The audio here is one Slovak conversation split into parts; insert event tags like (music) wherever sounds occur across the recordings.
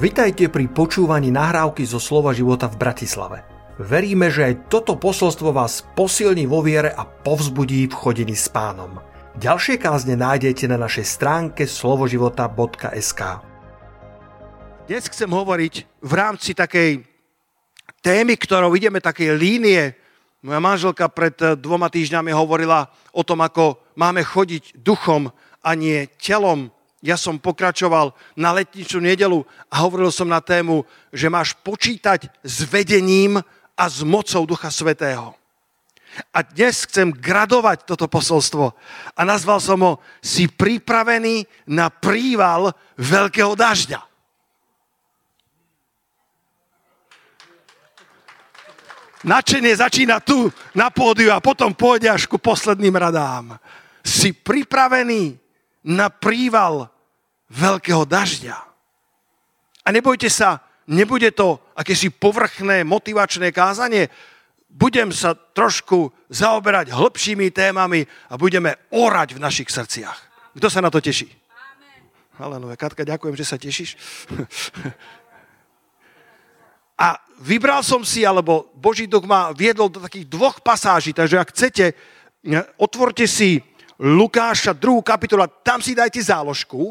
Vitajte pri počúvaní nahrávky zo Slova života v Bratislave. Veríme, že aj toto posolstvo vás posilní vo viere a povzbudí v chodení s pánom. Ďalšie kázne nájdete na našej stránke slovoživota.sk Dnes chcem hovoriť v rámci takej témy, ktorou ideme takej línie. Moja manželka pred dvoma týždňami hovorila o tom, ako máme chodiť duchom a nie telom ja som pokračoval na letničnú nedelu a hovoril som na tému, že máš počítať s vedením a s mocou Ducha Svetého. A dnes chcem gradovať toto posolstvo a nazval som ho Si pripravený na príval veľkého dažďa. Načenie začína tu na pódiu a potom pôjde až ku posledným radám. Si pripravený na príval veľkého dažďa. A nebojte sa, nebude to akési povrchné motivačné kázanie. Budem sa trošku zaoberať hĺbšími témami a budeme orať v našich srdciach. Kto sa na to teší? Halenové, Katka, ďakujem, že sa tešíš. (laughs) A vybral som si, alebo Boží duch ma viedol do takých dvoch pasáží, takže ak chcete, otvorte si Lukáša 2. kapitola, tam si dajte záložku,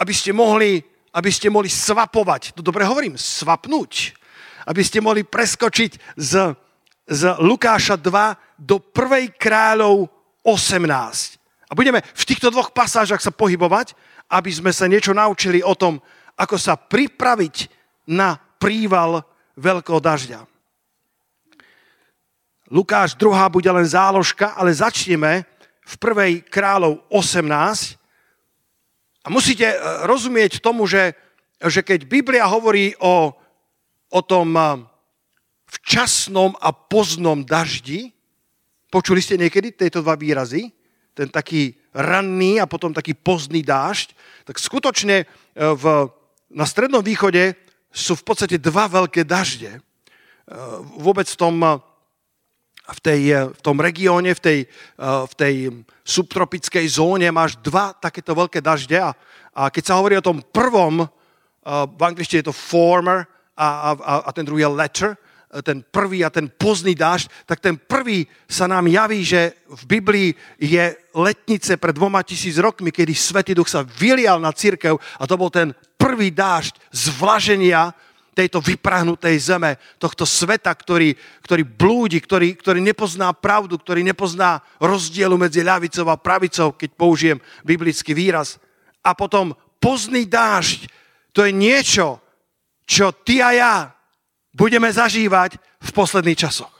aby ste mohli, aby ste mohli svapovať. To dobre hovorím, svapnúť. Aby ste mohli preskočiť z, z Lukáša 2 do 1. kráľov 18. A budeme v týchto dvoch pasážach sa pohybovať, aby sme sa niečo naučili o tom, ako sa pripraviť na príval veľkého dažďa. Lukáš 2. bude len záložka, ale začneme v 1. kráľov 18. A musíte e, rozumieť tomu, že, že keď Biblia hovorí o, o tom e, včasnom a poznom daždi, počuli ste niekedy tieto dva výrazy? Ten taký ranný a potom taký pozdný dážď. Tak skutočne e, v, na Strednom východe sú v podstate dva veľké dažde. Vôbec v tom v, tej, eh, v tom regióne, v tej, eh, v tej subtropickej zóne máš dva takéto veľké dažde a, a keď sa hovorí o tom prvom, eh, v angličtine je to former a, a, a ten druhý je letter, ten prvý a ten pozdný dážď, tak ten prvý sa nám javí, že v Biblii je letnice pred dvoma tisíc rokmi, kedy Svetý Duch sa vylial na církev a to bol ten prvý dážď zvlaženia, tejto vyprahnutej zeme, tohto sveta, ktorý, ktorý blúdi, ktorý, ktorý nepozná pravdu, ktorý nepozná rozdielu medzi ľavicou a pravicou, keď použijem biblický výraz. A potom pozný dážď, to je niečo, čo ty a ja budeme zažívať v posledných časoch.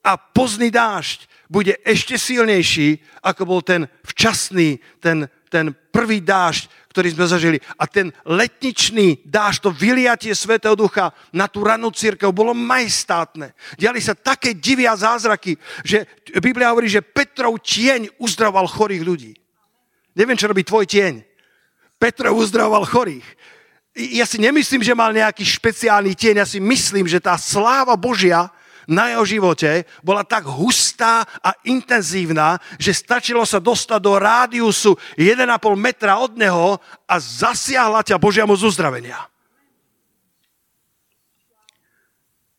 A pozný dážď bude ešte silnejší, ako bol ten včasný, ten, ten prvý dážď, ktorý sme zažili. A ten letničný dáž, to vyliatie Svetého Ducha na tú ranú církev bolo majestátne. Diali sa také divia zázraky, že Biblia hovorí, že Petrov tieň uzdravoval chorých ľudí. Neviem, čo robí tvoj tieň. Petrov uzdravoval chorých. Ja si nemyslím, že mal nejaký špeciálny tieň, ja si myslím, že tá sláva Božia na jeho živote bola tak hustá a intenzívna, že stačilo sa dostať do rádiusu 1,5 metra od neho a zasiahla ťa Božia moc uzdravenia.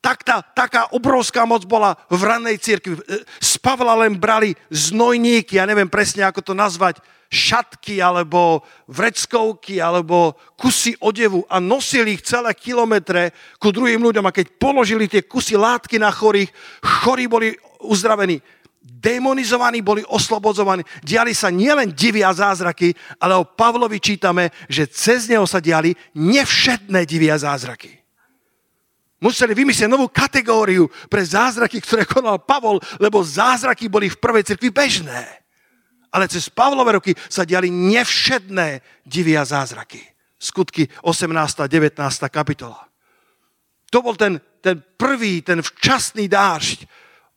Tak tá, taká obrovská moc bola v ranej církvi. Z Pavla len brali znojníky, ja neviem presne, ako to nazvať, šatky alebo vreckovky alebo kusy odevu a nosili ich celé kilometre ku druhým ľuďom a keď položili tie kusy látky na chorých, chorí boli uzdravení demonizovaní, boli oslobodzovaní. Diali sa nielen divia zázraky, ale o Pavlovi čítame, že cez neho sa diali nevšetné divia zázraky. Museli vymyslieť novú kategóriu pre zázraky, ktoré konal Pavol, lebo zázraky boli v prvej cirkvi bežné. Ale cez Pavlové roky sa diali nevšedné divia zázraky. Skutky 18. a 19. kapitola. To bol ten, ten prvý, ten včasný dážď.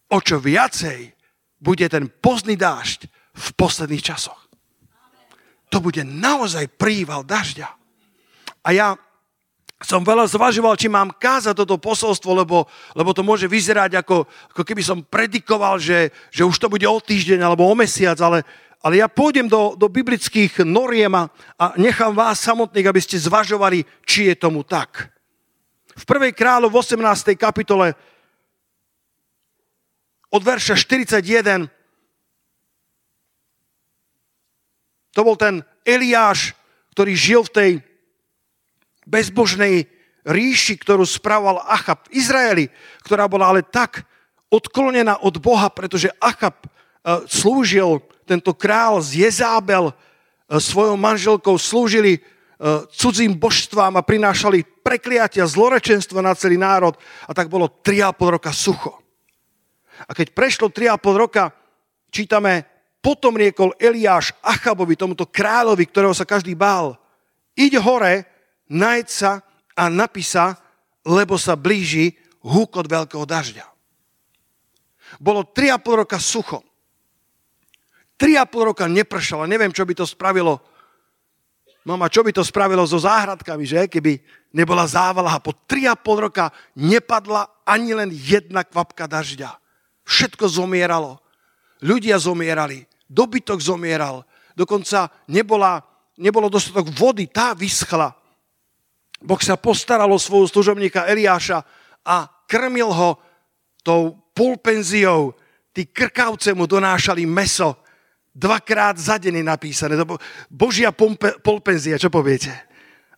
O čo viacej bude ten pozdný dážď v posledných časoch. To bude naozaj príval dažďa. A ja som veľa zvažoval, či mám kázať toto posolstvo, lebo, lebo to môže vyzerať ako, ako keby som predikoval, že, že už to bude o týždeň alebo o mesiac, ale, ale ja pôjdem do, do biblických noriem a, a nechám vás samotných, aby ste zvažovali, či je tomu tak. V 1. kráľu v 18. kapitole od verša 41 to bol ten Eliáš, ktorý žil v tej bezbožnej ríši, ktorú správal Achab v Izraeli, ktorá bola ale tak odklonená od Boha, pretože Achab e, slúžil, tento král z Jezábel e, svojou manželkou slúžili e, cudzím božstvám a prinášali prekliatia, zlorečenstvo na celý národ a tak bolo 3,5 roka sucho. A keď prešlo 3,5 roka, čítame, potom riekol Eliáš Achabovi, tomuto kráľovi, ktorého sa každý bál, iď hore, najd sa a napísa, lebo sa blíži húkot veľkého dažďa. Bolo 3,5 roka sucho. 3,5 roka nepršalo. Neviem, čo by to spravilo. Mama, čo by to spravilo so záhradkami, že? Keby nebola závala. Po 3,5 roka nepadla ani len jedna kvapka dažďa. Všetko zomieralo. Ľudia zomierali. Dobytok zomieral. Dokonca nebola, nebolo dostatok vody. Tá vyschla. Boh sa postaral o svojho služobníka Eliáša a krmil ho tou pulpenziou. Tí krkavce mu donášali meso. Dvakrát za deň je napísané. Božia pompe, polpenzia, čo poviete?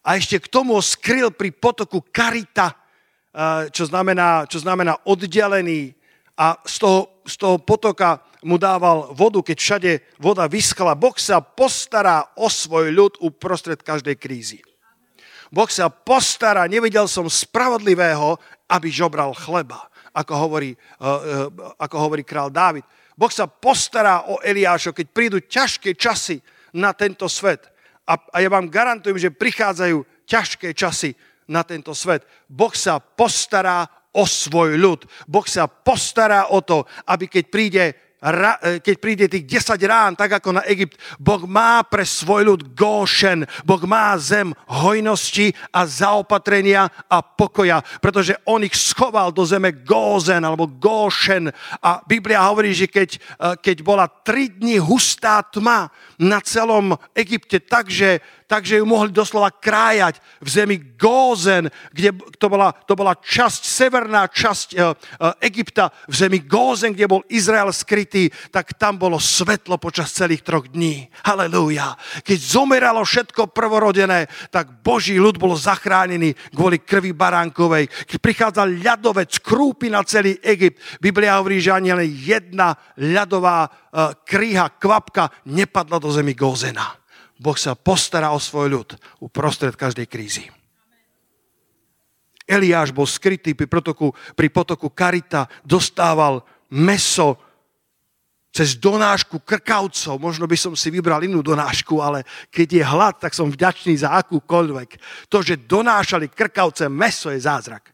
A ešte k tomu ho skryl pri potoku Karita, eh, čo znamená, čo znamená oddelený. A z toho, z toho potoka mu dával vodu, keď všade voda vyschla. Boh sa postará o svoj ľud uprostred každej krízy. Boh sa postará, nevidel som spravodlivého, aby žobral chleba, ako hovorí, uh, uh, ako hovorí král Dávid. Boh sa postará o Eliášo, keď prídu ťažké časy na tento svet. A, ja vám garantujem, že prichádzajú ťažké časy na tento svet. Boh sa postará o svoj ľud. Boh sa postará o to, aby keď príde keď príde tých 10 rán, tak ako na Egypt, Boh má pre svoj ľud Góšen. Boh má zem hojnosti a zaopatrenia a pokoja, pretože on ich schoval do zeme Gózen alebo Góšen. A Biblia hovorí, že keď, e, keď bola 3 dní hustá tma na celom Egypte, takže takže ju mohli doslova krájať v zemi Gózen, kde to bola, to bola časť, severná časť e, e, Egypta, v zemi Gózen, kde bol Izrael skrytý, tak tam bolo svetlo počas celých troch dní. Halelúja. Keď zomeralo všetko prvorodené, tak Boží ľud bol zachránený kvôli krvi baránkovej. Keď prichádzal ľadovec, krúpy na celý Egypt, Biblia hovorí, že ani len jedna ľadová e, kríha, kvapka nepadla do zemi Gózena. Boh sa postará o svoj ľud uprostred každej krízy. Eliáš bol skrytý pri potoku, pri potoku Karita, dostával meso cez donášku krkavcov. Možno by som si vybral inú donášku, ale keď je hlad, tak som vďačný za akúkoľvek. To, že donášali krkavce meso je zázrak.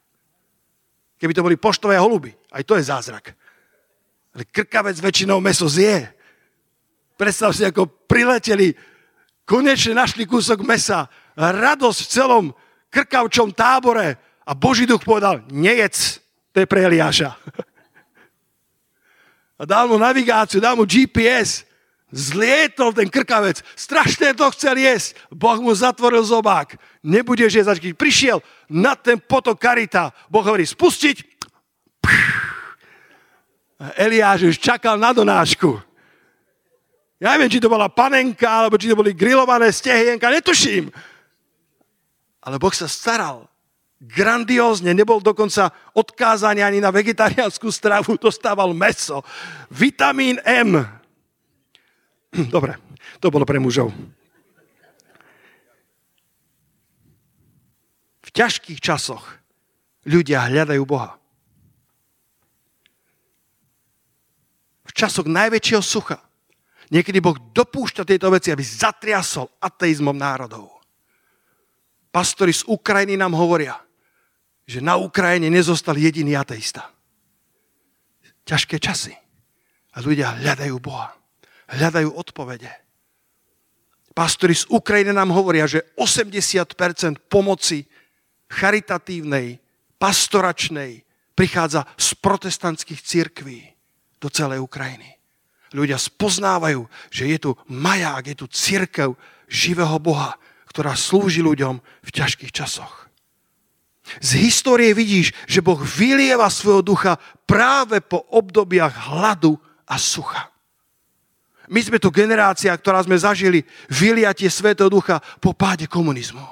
Keby to boli poštové holuby, aj to je zázrak. Ale krkavec väčšinou meso zje. Predstav si, ako prileteli konečne našli kúsok mesa. Radosť v celom krkavčom tábore. A Boží duch povedal, nejec, to je pre Eliáša. (laughs) A dal mu navigáciu, dal mu GPS. Zlietol ten krkavec. Strašne to chcel jesť. Boh mu zatvoril zobák. Nebudeš jesť, keď prišiel na ten potok Karita. Boh hovorí, spustiť. Eliáš už čakal na donášku. Ja neviem, či to bola panenka, alebo či to boli grillované stehienka, netuším. Ale Boh sa staral grandiózne, nebol dokonca odkázaný ani na vegetariánsku stravu, dostával meso. Vitamín M. (clears throat) Dobre, to bolo pre mužov. V ťažkých časoch ľudia hľadajú Boha. V časoch najväčšieho sucha Niekedy Boh dopúšťa tieto veci, aby zatriasol ateizmom národov. Pastori z Ukrajiny nám hovoria, že na Ukrajine nezostal jediný ateista. Ťažké časy. A ľudia hľadajú Boha. Hľadajú odpovede. Pastori z Ukrajiny nám hovoria, že 80% pomoci charitatívnej, pastoračnej prichádza z protestantských církví do celej Ukrajiny. Ľudia spoznávajú, že je tu maják, je tu církev živého Boha, ktorá slúži ľuďom v ťažkých časoch. Z histórie vidíš, že Boh vylieva svojho ducha práve po obdobiach hladu a sucha. My sme tu generácia, ktorá sme zažili vyliatie Svetého Ducha po páde komunizmu.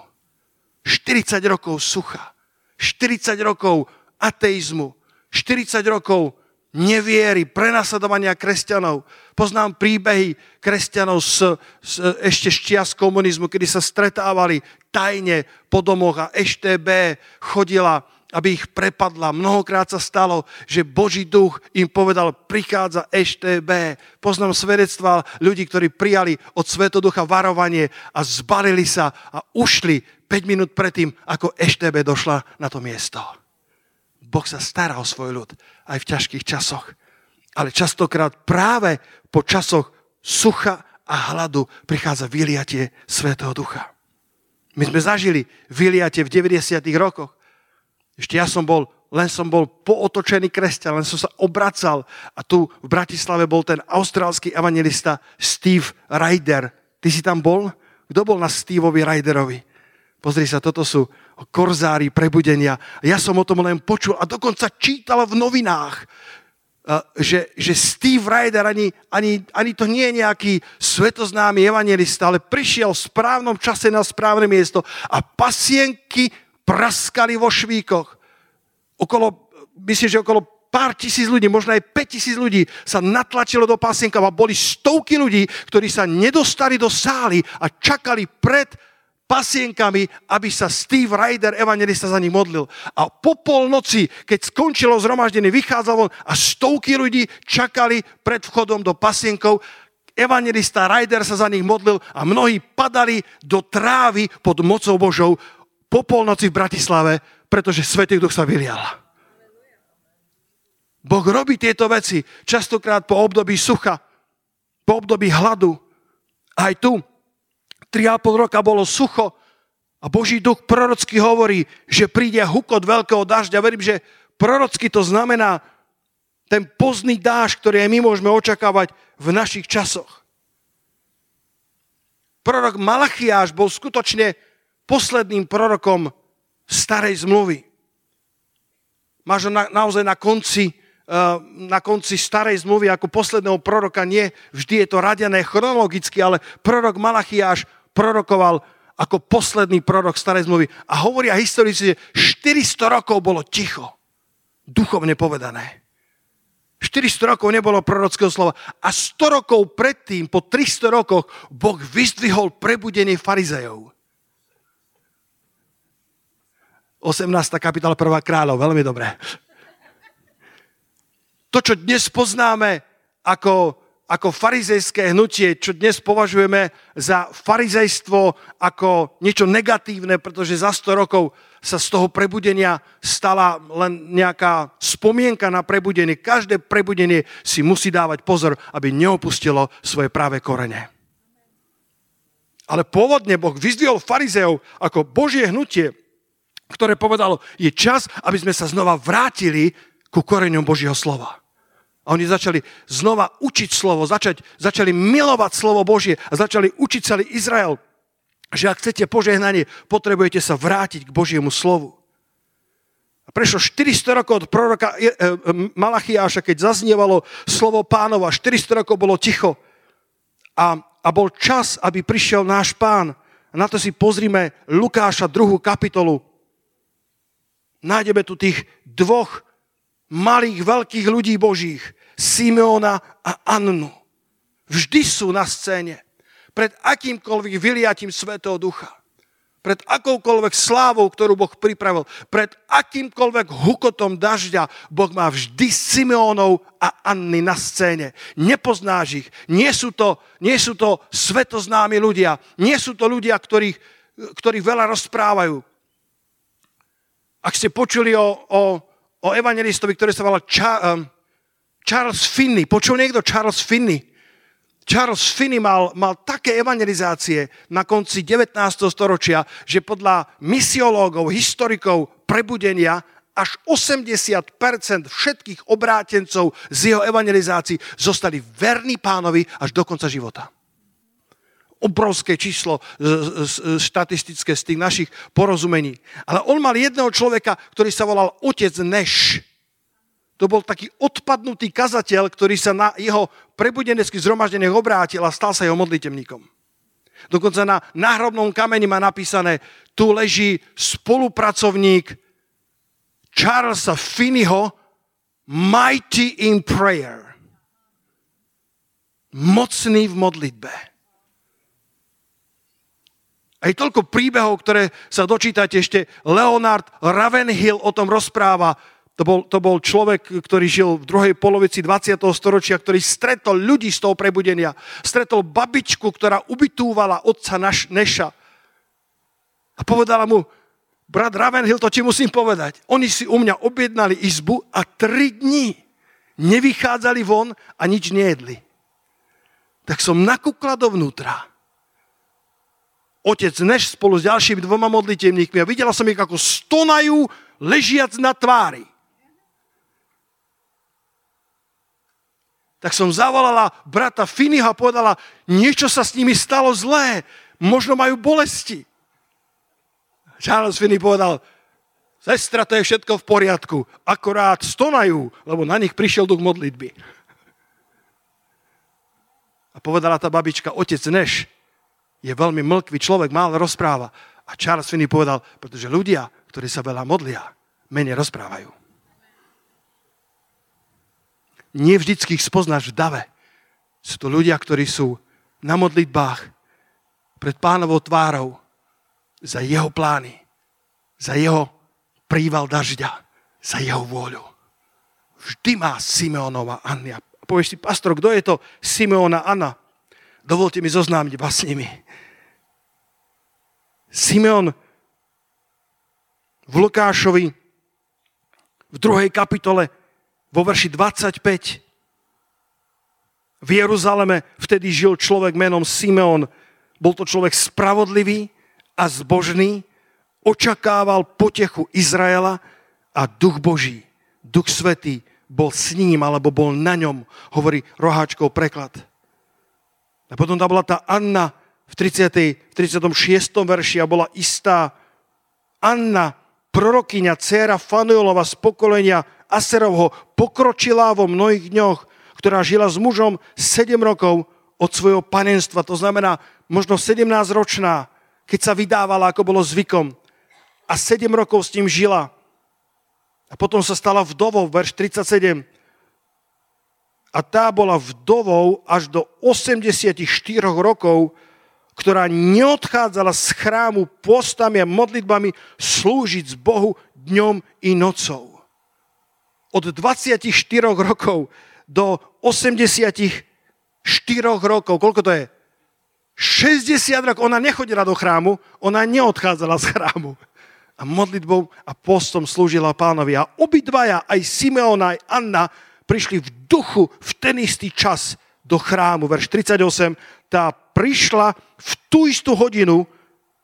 40 rokov sucha, 40 rokov ateizmu, 40 rokov neviery, prenasledovania kresťanov. Poznám príbehy kresťanov z, z, ešte z čias komunizmu, kedy sa stretávali tajne po domoch a EŠTB chodila aby ich prepadla. Mnohokrát sa stalo, že Boží duch im povedal, prichádza EŠTB. Poznám svedectva ľudí, ktorí prijali od Svetoducha varovanie a zbalili sa a ušli 5 minút predtým, ako EŠTB došla na to miesto. Boh sa stará o svoj ľud aj v ťažkých časoch. Ale častokrát práve po časoch sucha a hladu prichádza vyliatie Svetého Ducha. My sme zažili vyliatie v 90. rokoch. Ešte ja som bol, len som bol pootočený kresťan, len som sa obracal a tu v Bratislave bol ten austrálsky evangelista Steve Ryder. Ty si tam bol? Kto bol na Steveovi Ryderovi? Pozri sa, toto sú korzári prebudenia. Ja som o tom len počul a dokonca čítal v novinách, že, že Steve Ryder ani, ani, ani to nie je nejaký svetoznámy evangelista, ale prišiel v správnom čase na správne miesto a pasienky praskali vo švíkoch. Okolo, myslím, že okolo pár tisíc ľudí, možno aj 5 tisíc ľudí sa natlačilo do pasienkov a boli stovky ľudí, ktorí sa nedostali do sály a čakali pred pasienkami, aby sa Steve Ryder, evangelista, za nich modlil. A po polnoci, keď skončilo zhromaždenie, vychádzal von a stovky ľudí čakali pred vchodom do pasienkov. Evangelista Ryder sa za nich modlil a mnohí padali do trávy pod mocou Božou po polnoci v Bratislave, pretože Svetý Duch sa vylial. Boh robí tieto veci častokrát po období sucha, po období hladu. Aj tu 3,5 roka bolo sucho a Boží duch prorocky hovorí, že príde hukot veľkého dažďa. Verím, že prorocky to znamená ten pozný dáž, ktorý aj my môžeme očakávať v našich časoch. Prorok Malachiáš bol skutočne posledným prorokom starej zmluvy. Máš ho na, naozaj na konci, uh, na konci starej zmluvy ako posledného proroka. Nie vždy je to radené chronologicky, ale prorok Malachiáš prorokoval ako posledný prorok starej zmluvy. A hovoria historici, že 400 rokov bolo ticho. Duchovne povedané. 400 rokov nebolo prorockého slova. A 100 rokov predtým, po 300 rokoch, Boh vyzdvihol prebudenie farizejov. 18. kapitola 1. kráľov, veľmi dobré. To, čo dnes poznáme ako, ako farizejské hnutie, čo dnes považujeme za farizejstvo ako niečo negatívne, pretože za 100 rokov sa z toho prebudenia stala len nejaká spomienka na prebudenie. Každé prebudenie si musí dávať pozor, aby neopustilo svoje práve korene. Ale pôvodne Boh vyzdvihol farizeov ako Božie hnutie, ktoré povedalo, je čas, aby sme sa znova vrátili ku koreňom Božieho slova. A oni začali znova učiť slovo, začať, začali milovať slovo Božie a začali učiť celý Izrael, že ak chcete požehnanie, potrebujete sa vrátiť k Božiemu slovu. A prešlo 400 rokov od proroka e, e, Malachiáša, keď zaznievalo slovo pánova, 400 rokov bolo ticho a, a bol čas, aby prišiel náš pán. A na to si pozrime Lukáša 2. kapitolu, nájdeme tu tých dvoch malých, veľkých ľudí božích, Simeona a Annu. Vždy sú na scéne. Pred akýmkoľvek vyliatím Svetého Ducha. Pred akoukoľvek slávou, ktorú Boh pripravil. Pred akýmkoľvek hukotom dažďa Boh má vždy Simeónov a Anny na scéne. Nepoznáš ich. Nie sú to, nie sú to svetoznámi ľudia. Nie sú to ľudia, ktorých, ktorých veľa rozprávajú. Ak ste počuli o, o, o evangelistovi, ktorý sa volal Ča, um, Charles Finney, počul niekto Charles Finney? Charles Finney mal, mal také evangelizácie na konci 19. storočia, že podľa misiológov, historikov prebudenia až 80% všetkých obrátencov z jeho evangelizácií zostali verní pánovi až do konca života. Obrovské číslo štatistické z tých našich porozumení. Ale on mal jedného človeka, ktorý sa volal otec Neš. To bol taký odpadnutý kazateľ, ktorý sa na jeho prebudenecký zhromaždeniach obrátil a stal sa jeho modlitevníkom. Dokonca na náhrobnom kameni má napísané, tu leží spolupracovník Charlesa Finneyho, mighty in prayer. Mocný v modlitbe. Aj toľko príbehov, ktoré sa dočítate ešte. Leonard Ravenhill o tom rozpráva, to bol, to bol človek, ktorý žil v druhej polovici 20. storočia, ktorý stretol ľudí z toho prebudenia. Stretol babičku, ktorá ubytúvala otca naš, Neša. A povedala mu, brat Ravenhill, to ti musím povedať. Oni si u mňa objednali izbu a tri dní nevychádzali von a nič nejedli. Tak som nakúkla dovnútra. Otec Neš spolu s ďalšími dvoma modlitevníkmi a videla som ich, ako stonajú ležiac na tvári. tak som zavolala brata Finiha a povedala, niečo sa s nimi stalo zlé, možno majú bolesti. Charles Finney povedal, sestra, to je všetko v poriadku, akorát stonajú, lebo na nich prišiel duch modlitby. A povedala tá babička, otec Neš je veľmi mlkvý človek, málo rozpráva. A Charles Finney povedal, pretože ľudia, ktorí sa veľa modlia, menej rozprávajú nie vždycky ich spoznáš v dave. Sú to ľudia, ktorí sú na modlitbách pred pánovou tvárou za jeho plány, za jeho príval dažďa, za jeho vôľu. Vždy má Simeonova Anna. Povieš si, pastor, kto je to Simeona Anna? Dovolte mi zoznámiť vás s nimi. Simeon v Lukášovi v druhej kapitole vo verši 25. V Jeruzaleme vtedy žil človek menom Simeon. Bol to človek spravodlivý a zbožný, očakával potechu Izraela a duch Boží, duch Svetý bol s ním, alebo bol na ňom, hovorí roháčkov preklad. A potom tam bola tá Anna v 30. 36. verši a bola istá Anna, prorokyňa, dcéra Fanuelova z pokolenia Aserovho pokročila vo mnohých dňoch, ktorá žila s mužom 7 rokov od svojho panenstva. To znamená možno 17-ročná, keď sa vydávala, ako bolo zvykom. A 7 rokov s ním žila. A potom sa stala vdovou, verš 37. A tá bola vdovou až do 84 rokov, ktorá neodchádzala z chrámu postami a modlitbami slúžiť z Bohu dňom i nocou od 24 rokov do 84 rokov, koľko to je? 60 rokov, ona nechodila do chrámu, ona neodchádzala z chrámu. A modlitbou a postom slúžila pánovi. A obidvaja, aj Simeona, aj Anna, prišli v duchu v ten istý čas do chrámu. Verš 38, tá prišla v tú istú hodinu,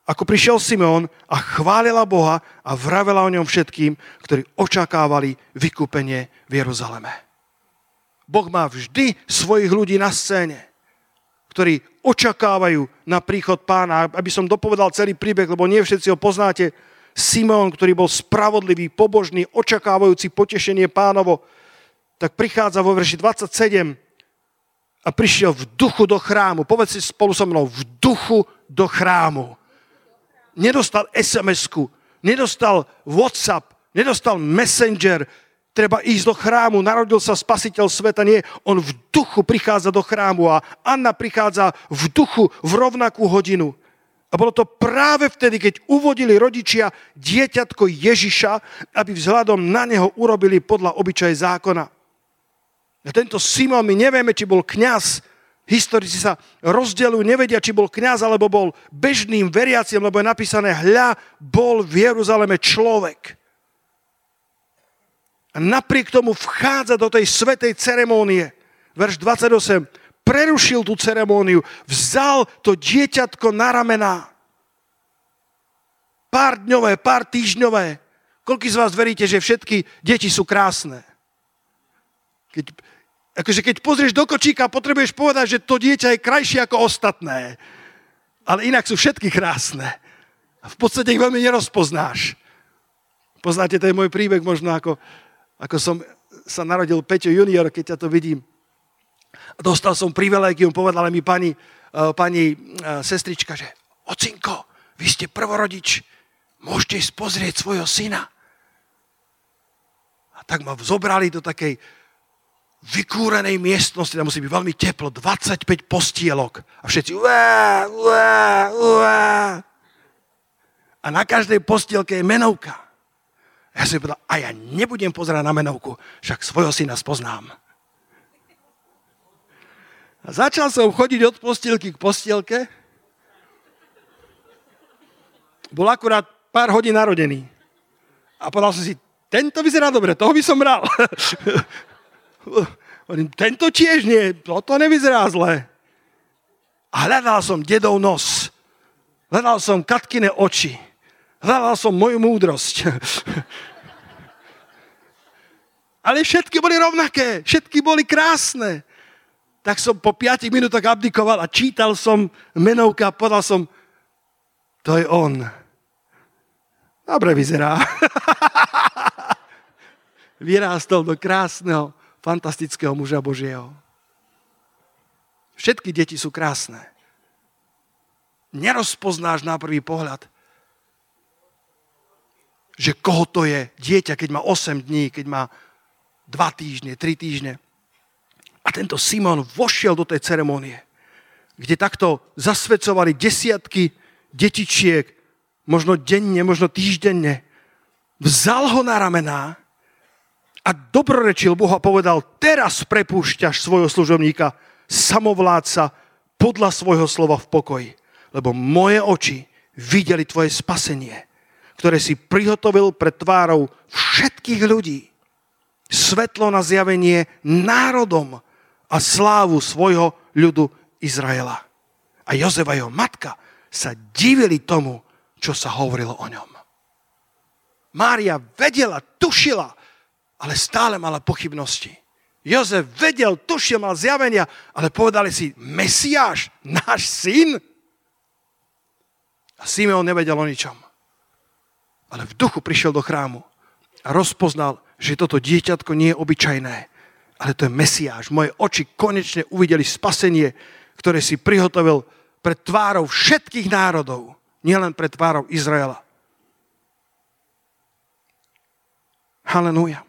ako prišiel Simeon a chválila Boha a vravela o ňom všetkým, ktorí očakávali vykúpenie v Jeruzaleme. Boh má vždy svojich ľudí na scéne, ktorí očakávajú na príchod pána. Aby som dopovedal celý príbeh, lebo nie všetci ho poznáte. Simeon, ktorý bol spravodlivý, pobožný, očakávajúci potešenie pánovo, tak prichádza vo verši 27 a prišiel v duchu do chrámu. Povedz si spolu so mnou, v duchu do chrámu nedostal SMS-ku, nedostal WhatsApp, nedostal Messenger, treba ísť do chrámu, narodil sa spasiteľ sveta, nie, on v duchu prichádza do chrámu a Anna prichádza v duchu v rovnakú hodinu. A bolo to práve vtedy, keď uvodili rodičia dieťatko Ježiša, aby vzhľadom na neho urobili podľa obyčaje zákona. Tento Simon, my nevieme, či bol kňaz, Historici sa rozdelujú, nevedia, či bol kňaz alebo bol bežným veriaciem, lebo je napísané, hľa, bol v Jeruzaleme človek. A napriek tomu vchádza do tej svetej ceremónie. Verš 28. Prerušil tú ceremóniu, vzal to dieťatko na ramená. Pár dňové, pár týždňové, Koľko z vás veríte, že všetky deti sú krásne? Keď, akože keď pozrieš do kočíka, potrebuješ povedať, že to dieťa je krajšie ako ostatné. Ale inak sú všetky krásne. A v podstate ich veľmi nerozpoznáš. Poznáte, to je môj príbeh možno, ako, ako som sa narodil Peťo junior, keď ťa to vidím. Dostal som privilegium, povedala mi pani, uh, pani uh, sestrička, že ocinko, vy ste prvorodič, môžete ísť pozrieť svojho syna tak ma zobrali do takej vykúrenej miestnosti, tam musí byť veľmi teplo, 25 postielok. A všetci uá, uá, uá. A na každej postielke je menovka. Ja som povedal, a ja nebudem pozerať na menovku, však svojho syna spoznám. A začal som chodiť od postielky k postielke. Bol akurát pár hodín narodený. A povedal som si, tento vyzerá dobre, toho by som bral. (laughs) tento tiež nie, toto nevyzerá zle. A hľadal som dedov nos. Hľadal som Katkine oči. Hľadal som moju múdrosť. (laughs) Ale všetky boli rovnaké, všetky boli krásne. Tak som po 5 minútach abdikoval a čítal som menovka a povedal som, to je on. Dobre vyzerá. (laughs) vyrástol do krásneho, fantastického muža Božieho. Všetky deti sú krásne. Nerozpoznáš na prvý pohľad, že koho to je dieťa, keď má 8 dní, keď má 2 týždne, 3 týždne. A tento Simon vošiel do tej ceremonie, kde takto zasvedcovali desiatky detičiek, možno denne, možno týždenne. Vzal ho na ramená a dobrorečil Boha a povedal, teraz prepúšťaš svojho služobníka, samovládca, podľa svojho slova v pokoji. Lebo moje oči videli tvoje spasenie, ktoré si prihotovil pred tvárou všetkých ľudí. Svetlo na zjavenie národom a slávu svojho ľudu Izraela. A Jozefa jeho matka sa divili tomu, čo sa hovorilo o ňom. Mária vedela, tušila, ale stále mala pochybnosti. Jozef vedel, tušil, mal zjavenia, ale povedali si, Mesiáš, náš syn? A Simeon nevedel o ničom. Ale v duchu prišiel do chrámu a rozpoznal, že toto dieťatko nie je obyčajné, ale to je Mesiáš. Moje oči konečne uvideli spasenie, ktoré si prihotovil pred tvárou všetkých národov, nielen pred tvárou Izraela. Halleluja.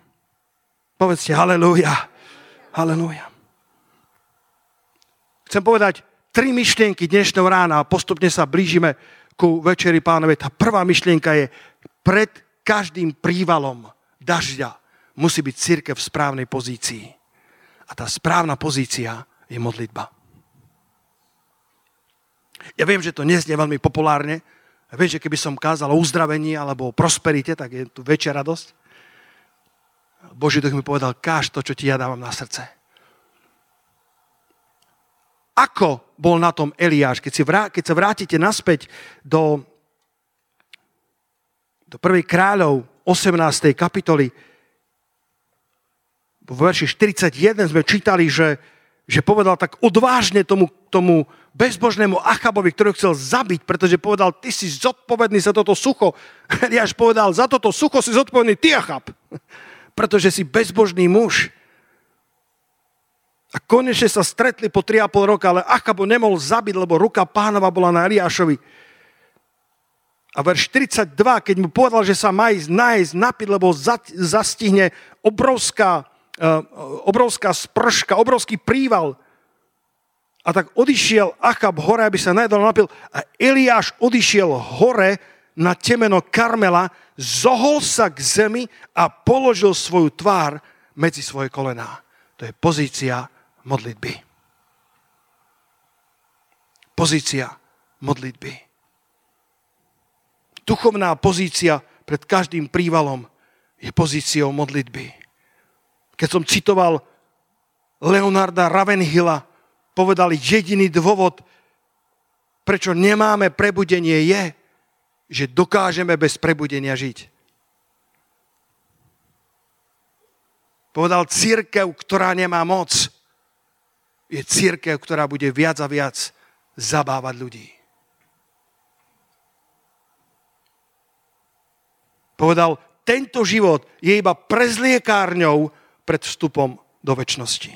Povedzte halleluja. Halleluja. Chcem povedať tri myšlienky dnešného rána a postupne sa blížime ku večeri pánovi. Tá prvá myšlienka je, pred každým prívalom dažďa musí byť církev v správnej pozícii. A tá správna pozícia je modlitba. Ja viem, že to neznie veľmi populárne. Ja viem, že keby som kázal o uzdravení alebo o prosperite, tak je tu väčšia radosť. Boží duch mi povedal, káž to, čo ti ja dávam na srdce. Ako bol na tom Eliáš? Keď, si vrá, keď sa vrátite naspäť do, do 1. kráľov 18. kapitoly, v verši 41 sme čítali, že, že povedal tak odvážne tomu, tomu bezbožnému Achabovi, ktorý chcel zabiť, pretože povedal, ty si zodpovedný za toto sucho. (laughs) Eliáš povedal, za toto sucho si zodpovedný ty, Achab pretože si bezbožný muž. A konečne sa stretli po 3,5 roka, ale Achab nemohol zabiť, lebo ruka pánova bola na Eliášovi. A verš 42, keď mu povedal, že sa má ísť nájsť, napiť, lebo zastihne obrovská, uh, obrovská sprška, obrovský príval. A tak odišiel Achab hore, aby sa najedol napil. A Eliáš odišiel hore na temeno Karmela, zohol sa k zemi a položil svoju tvár medzi svoje kolená. To je pozícia modlitby. Pozícia modlitby. Duchovná pozícia pred každým prívalom je pozíciou modlitby. Keď som citoval Leonarda Ravenhilla, povedal jediný dôvod, prečo nemáme prebudenie je, že dokážeme bez prebudenia žiť. Povedal, církev, ktorá nemá moc, je církev, ktorá bude viac a viac zabávať ľudí. Povedal, tento život je iba prezliekárňou pred vstupom do väčšnosti.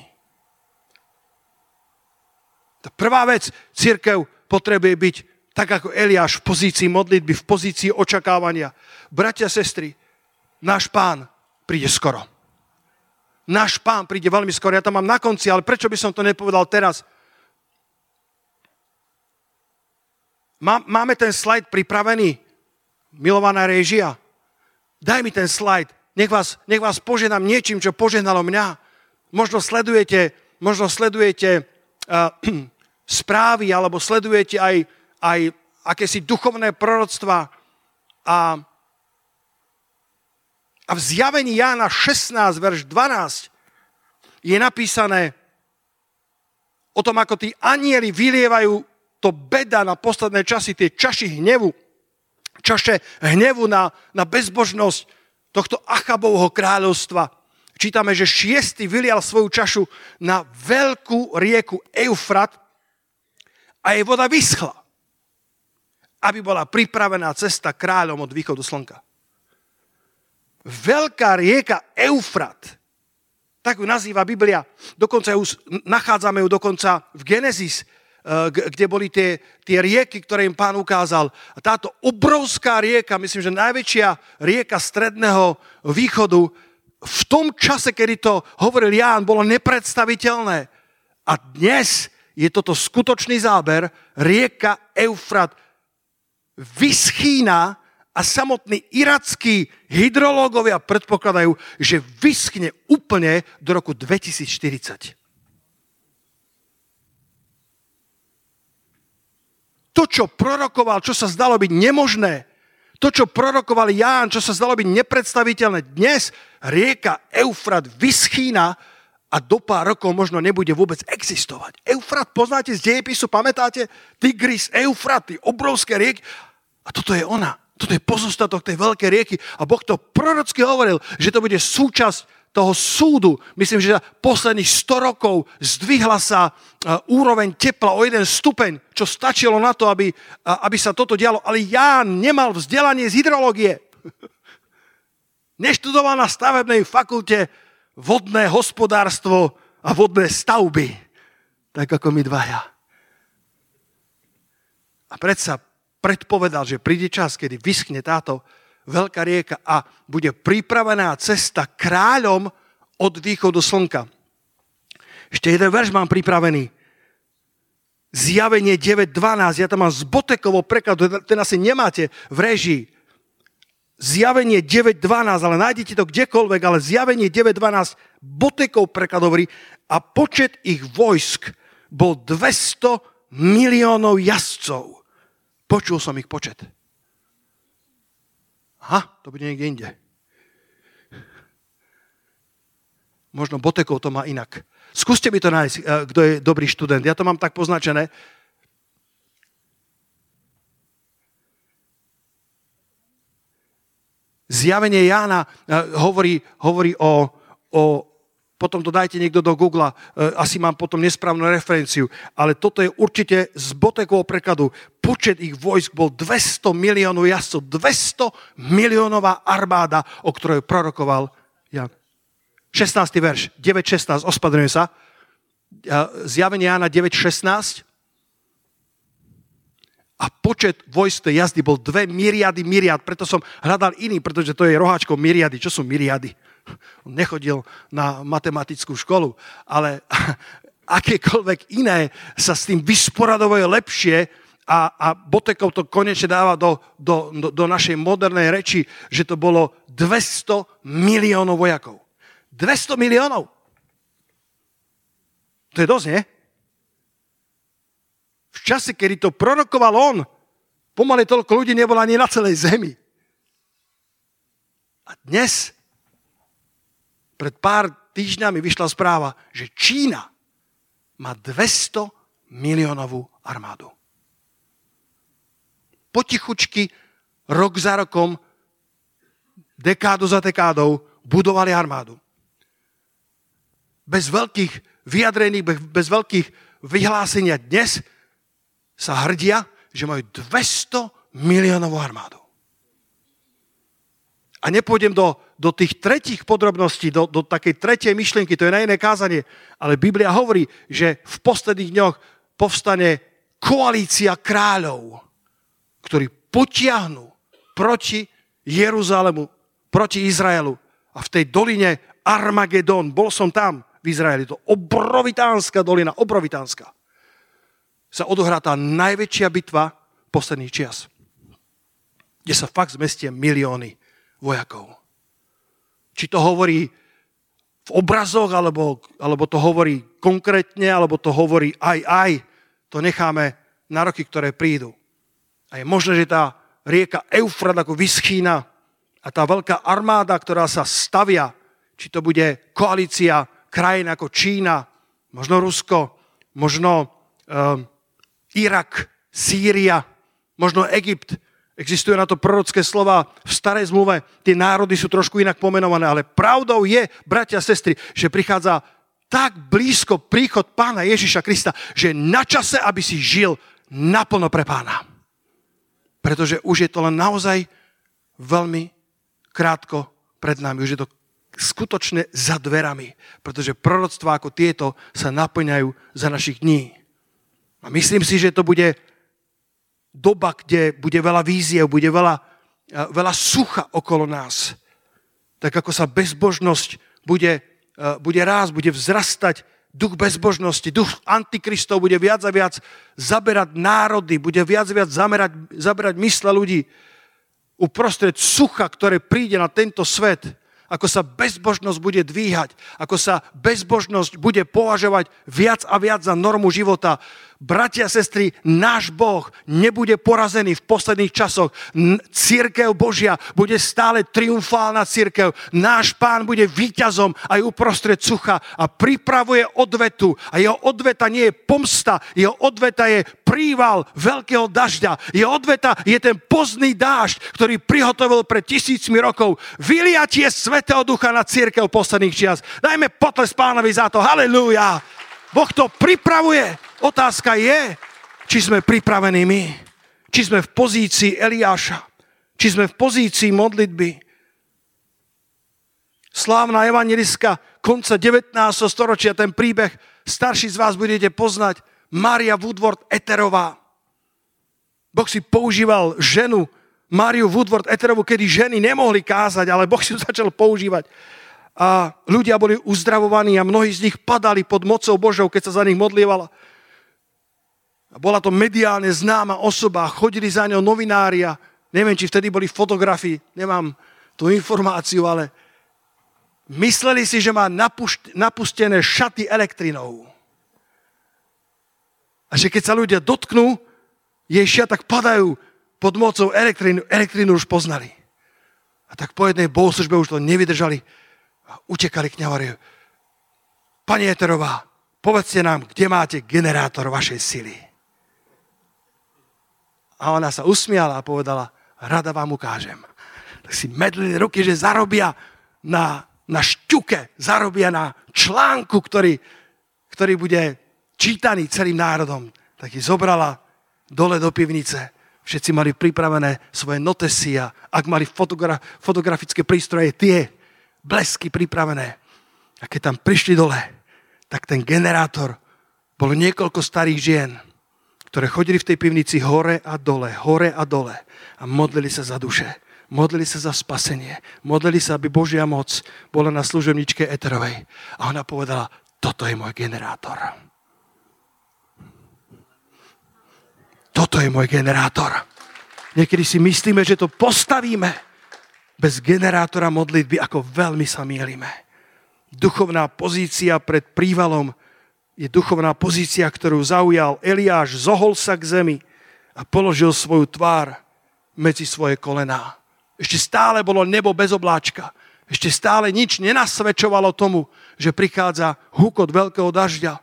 Tá prvá vec, církev potrebuje byť tak ako Eliáš v pozícii modlitby, v pozícii očakávania. Bratia, sestry, náš pán príde skoro. Náš pán príde veľmi skoro. Ja to mám na konci, ale prečo by som to nepovedal teraz? Máme ten slajd pripravený? Milovaná režia? Daj mi ten slajd. Nech vás, nech vás poženám niečím, čo poženalo mňa. Možno sledujete, možno sledujete uh, (clears throat) správy alebo sledujete aj, aj akési duchovné proroctva a, a v zjavení Jána 16, verš 12 je napísané o tom, ako tí anieli vylievajú to beda na posledné časy, tie čaši hnevu, čaše hnevu na, na bezbožnosť tohto Achabovho kráľovstva. Čítame, že šiestý vylial svoju čašu na veľkú rieku Eufrat a jej voda vyschla, aby bola pripravená cesta kráľom od východu slnka. Veľká rieka Eufrat, tak ju nazýva Biblia, dokonca ju nachádzame ju dokonca v Genesis, eh, kde boli tie, tie rieky, ktoré im pán ukázal. A táto obrovská rieka, myslím, že najväčšia rieka stredného východu, v tom čase, kedy to hovoril Ján, bolo nepredstaviteľné. A dnes je toto skutočný záber, rieka Eufrat vyschýna a samotní irackí hydrológovia predpokladajú, že vyschne úplne do roku 2040. To, čo prorokoval, čo sa zdalo byť nemožné, to, čo prorokoval Ján, čo sa zdalo byť nepredstaviteľné, dnes rieka Eufrat vyschýna a do pár rokov možno nebude vôbec existovať. Eufrat poznáte z dejepisu, pamätáte? Tigris, Eufrat, obrovské rieky. A toto je ona. Toto je pozostatok tej veľkej rieky. A Boh to prorocky hovoril, že to bude súčasť toho súdu. Myslím, že za posledných 100 rokov zdvihla sa e, úroveň tepla o jeden stupeň, čo stačilo na to, aby, aby sa toto dialo. Ale Ján nemal vzdelanie z hydrológie. Neštudoval na stavebnej fakulte vodné hospodárstvo a vodné stavby, tak ako my dvaja. A predsa predpovedal, že príde čas, kedy vyschne táto veľká rieka a bude pripravená cesta kráľom od východu slnka. Ešte jeden verš mám pripravený. Zjavenie 9.12, ja tam mám z Botekovo prekladu, ten asi nemáte v režii zjavenie 9.12, ale nájdete to kdekoľvek, ale zjavenie 9.12 Botekov preklad hovorí a počet ich vojsk bol 200 miliónov jazdcov. Počul som ich počet. Aha, to bude niekde inde. Možno Botekov to má inak. Skúste mi to nájsť, eh, kto je dobrý študent. Ja to mám tak poznačené. Zjavenie Jána eh, hovorí, hovorí o, o potom to dajte niekto do Google, eh, asi mám potom nesprávnu referenciu, ale toto je určite z Botekovho prekladu. Počet ich vojsk bol 200 miliónov jazdcov, 200 miliónová armáda, o ktorej prorokoval Jan. 16. verš, 9.16, ospadrujem sa. Zjavenie Jána 9.16 a počet vojsk jazdy bol 2 myriady myriad. Preto som hľadal iný, pretože to je roháčkou myriady. Čo sú myriady? (laughs) Nechodil na matematickú školu, ale (laughs) akékoľvek iné sa s tým vysporadovuje lepšie a, a Botekov to konečne dáva do, do, do, do našej modernej reči, že to bolo 200 miliónov vojakov. 200 miliónov. To je dosť, nie? v čase, kedy to prorokoval on, pomaly toľko ľudí nebolo ani na celej zemi. A dnes, pred pár týždňami vyšla správa, že Čína má 200 miliónovú armádu. Potichučky, rok za rokom, dekádu za dekádou budovali armádu. bez veľkých vyjadrení, bez veľkých vyhlásenia dnes sa hrdia, že majú 200 miliónovú armádu. A nepôjdem do, do tých tretích podrobností, do, do takej tretej myšlienky, to je na iné kázanie, ale Biblia hovorí, že v posledných dňoch povstane koalícia kráľov, ktorí potiahnu proti Jeruzalému, proti Izraelu. A v tej doline Armagedon, bol som tam v Izraeli, to obrovitánska dolina, obrovitánska, sa odohrá tá najväčšia bitva posledných čias, kde sa fakt zmestia milióny vojakov. Či to hovorí v obrazoch, alebo, alebo to hovorí konkrétne, alebo to hovorí aj aj, to necháme na roky, ktoré prídu. A je možné, že tá rieka Eufrat ako vyschýna a tá veľká armáda, ktorá sa stavia, či to bude koalícia krajín ako Čína, možno Rusko, možno um, Irak, Sýria, možno Egypt, Existujú na to prorocké slova v starej zmluve. Tie národy sú trošku inak pomenované, ale pravdou je, bratia a sestry, že prichádza tak blízko príchod pána Ježiša Krista, že na čase, aby si žil naplno pre pána. Pretože už je to len naozaj veľmi krátko pred nami. Už je to skutočne za dverami. Pretože proroctvá ako tieto sa naplňajú za našich dní. A myslím si, že to bude doba, kde bude veľa víziev, bude veľa, veľa sucha okolo nás. Tak ako sa bezbožnosť bude, bude rás, bude vzrastať duch bezbožnosti, duch antikristov bude viac a viac zaberať národy, bude viac a viac zamerať, zaberať mysle ľudí uprostred sucha, ktoré príde na tento svet, ako sa bezbožnosť bude dvíhať, ako sa bezbožnosť bude považovať viac a viac za normu života, bratia sestry, náš Boh nebude porazený v posledných časoch. Církev Božia bude stále triumfálna církev. Náš pán bude víťazom aj uprostred sucha a pripravuje odvetu. A jeho odveta nie je pomsta, jeho odveta je príval veľkého dažďa. Jeho odveta je ten pozný dážď, ktorý prihotovil pred tisícmi rokov. Vyliatie Svetého Ducha na církev posledných čias. Dajme potles pánovi za to. Halelúja. Boh to pripravuje. Otázka je, či sme pripravení my. Či sme v pozícii Eliáša. Či sme v pozícii modlitby. Slávna evangelistka konca 19. storočia, ten príbeh starší z vás budete poznať, Maria Woodward Eterová. Boh si používal ženu, Máriu Woodward Eterovu, kedy ženy nemohli kázať, ale Boh si ju začal používať. A ľudia boli uzdravovaní a mnohí z nich padali pod mocou Božou, keď sa za nich modlievala. Bola to mediálne známa osoba, chodili za ňou novinári a neviem, či vtedy boli fotografii, nemám tú informáciu, ale mysleli si, že má napustené šaty elektrinou. A že keď sa ľudia dotknú, jej šiatak padajú pod mocou elektrinu, elektrinu už poznali. A tak po jednej bohoslužbe už to nevydržali a utekali k ňu Pani Eterová, povedzte nám, kde máte generátor vašej sily. A ona sa usmiala a povedala, rada vám ukážem. Tak si medlili ruky, že zarobia na, na šťuke, zarobia na článku, ktorý, ktorý bude čítaný celým národom. Tak ich zobrala dole do pivnice. Všetci mali pripravené svoje notesy a ak mali fotogra- fotografické prístroje, tie blesky pripravené. A keď tam prišli dole, tak ten generátor bolo niekoľko starých žien, ktoré chodili v tej pivnici hore a dole, hore a dole a modlili sa za duše. Modlili sa za spasenie. Modlili sa, aby Božia moc bola na služebničke Eterovej. A ona povedala, toto je môj generátor. Toto je môj generátor. Niekedy si myslíme, že to postavíme bez generátora modlitby, ako veľmi sa mielime. Duchovná pozícia pred prívalom je duchovná pozícia, ktorú zaujal Eliáš, zohol sa k zemi a položil svoju tvár medzi svoje kolená. Ešte stále bolo nebo bez obláčka. Ešte stále nič nenasvedčovalo tomu, že prichádza hukot veľkého dažďa.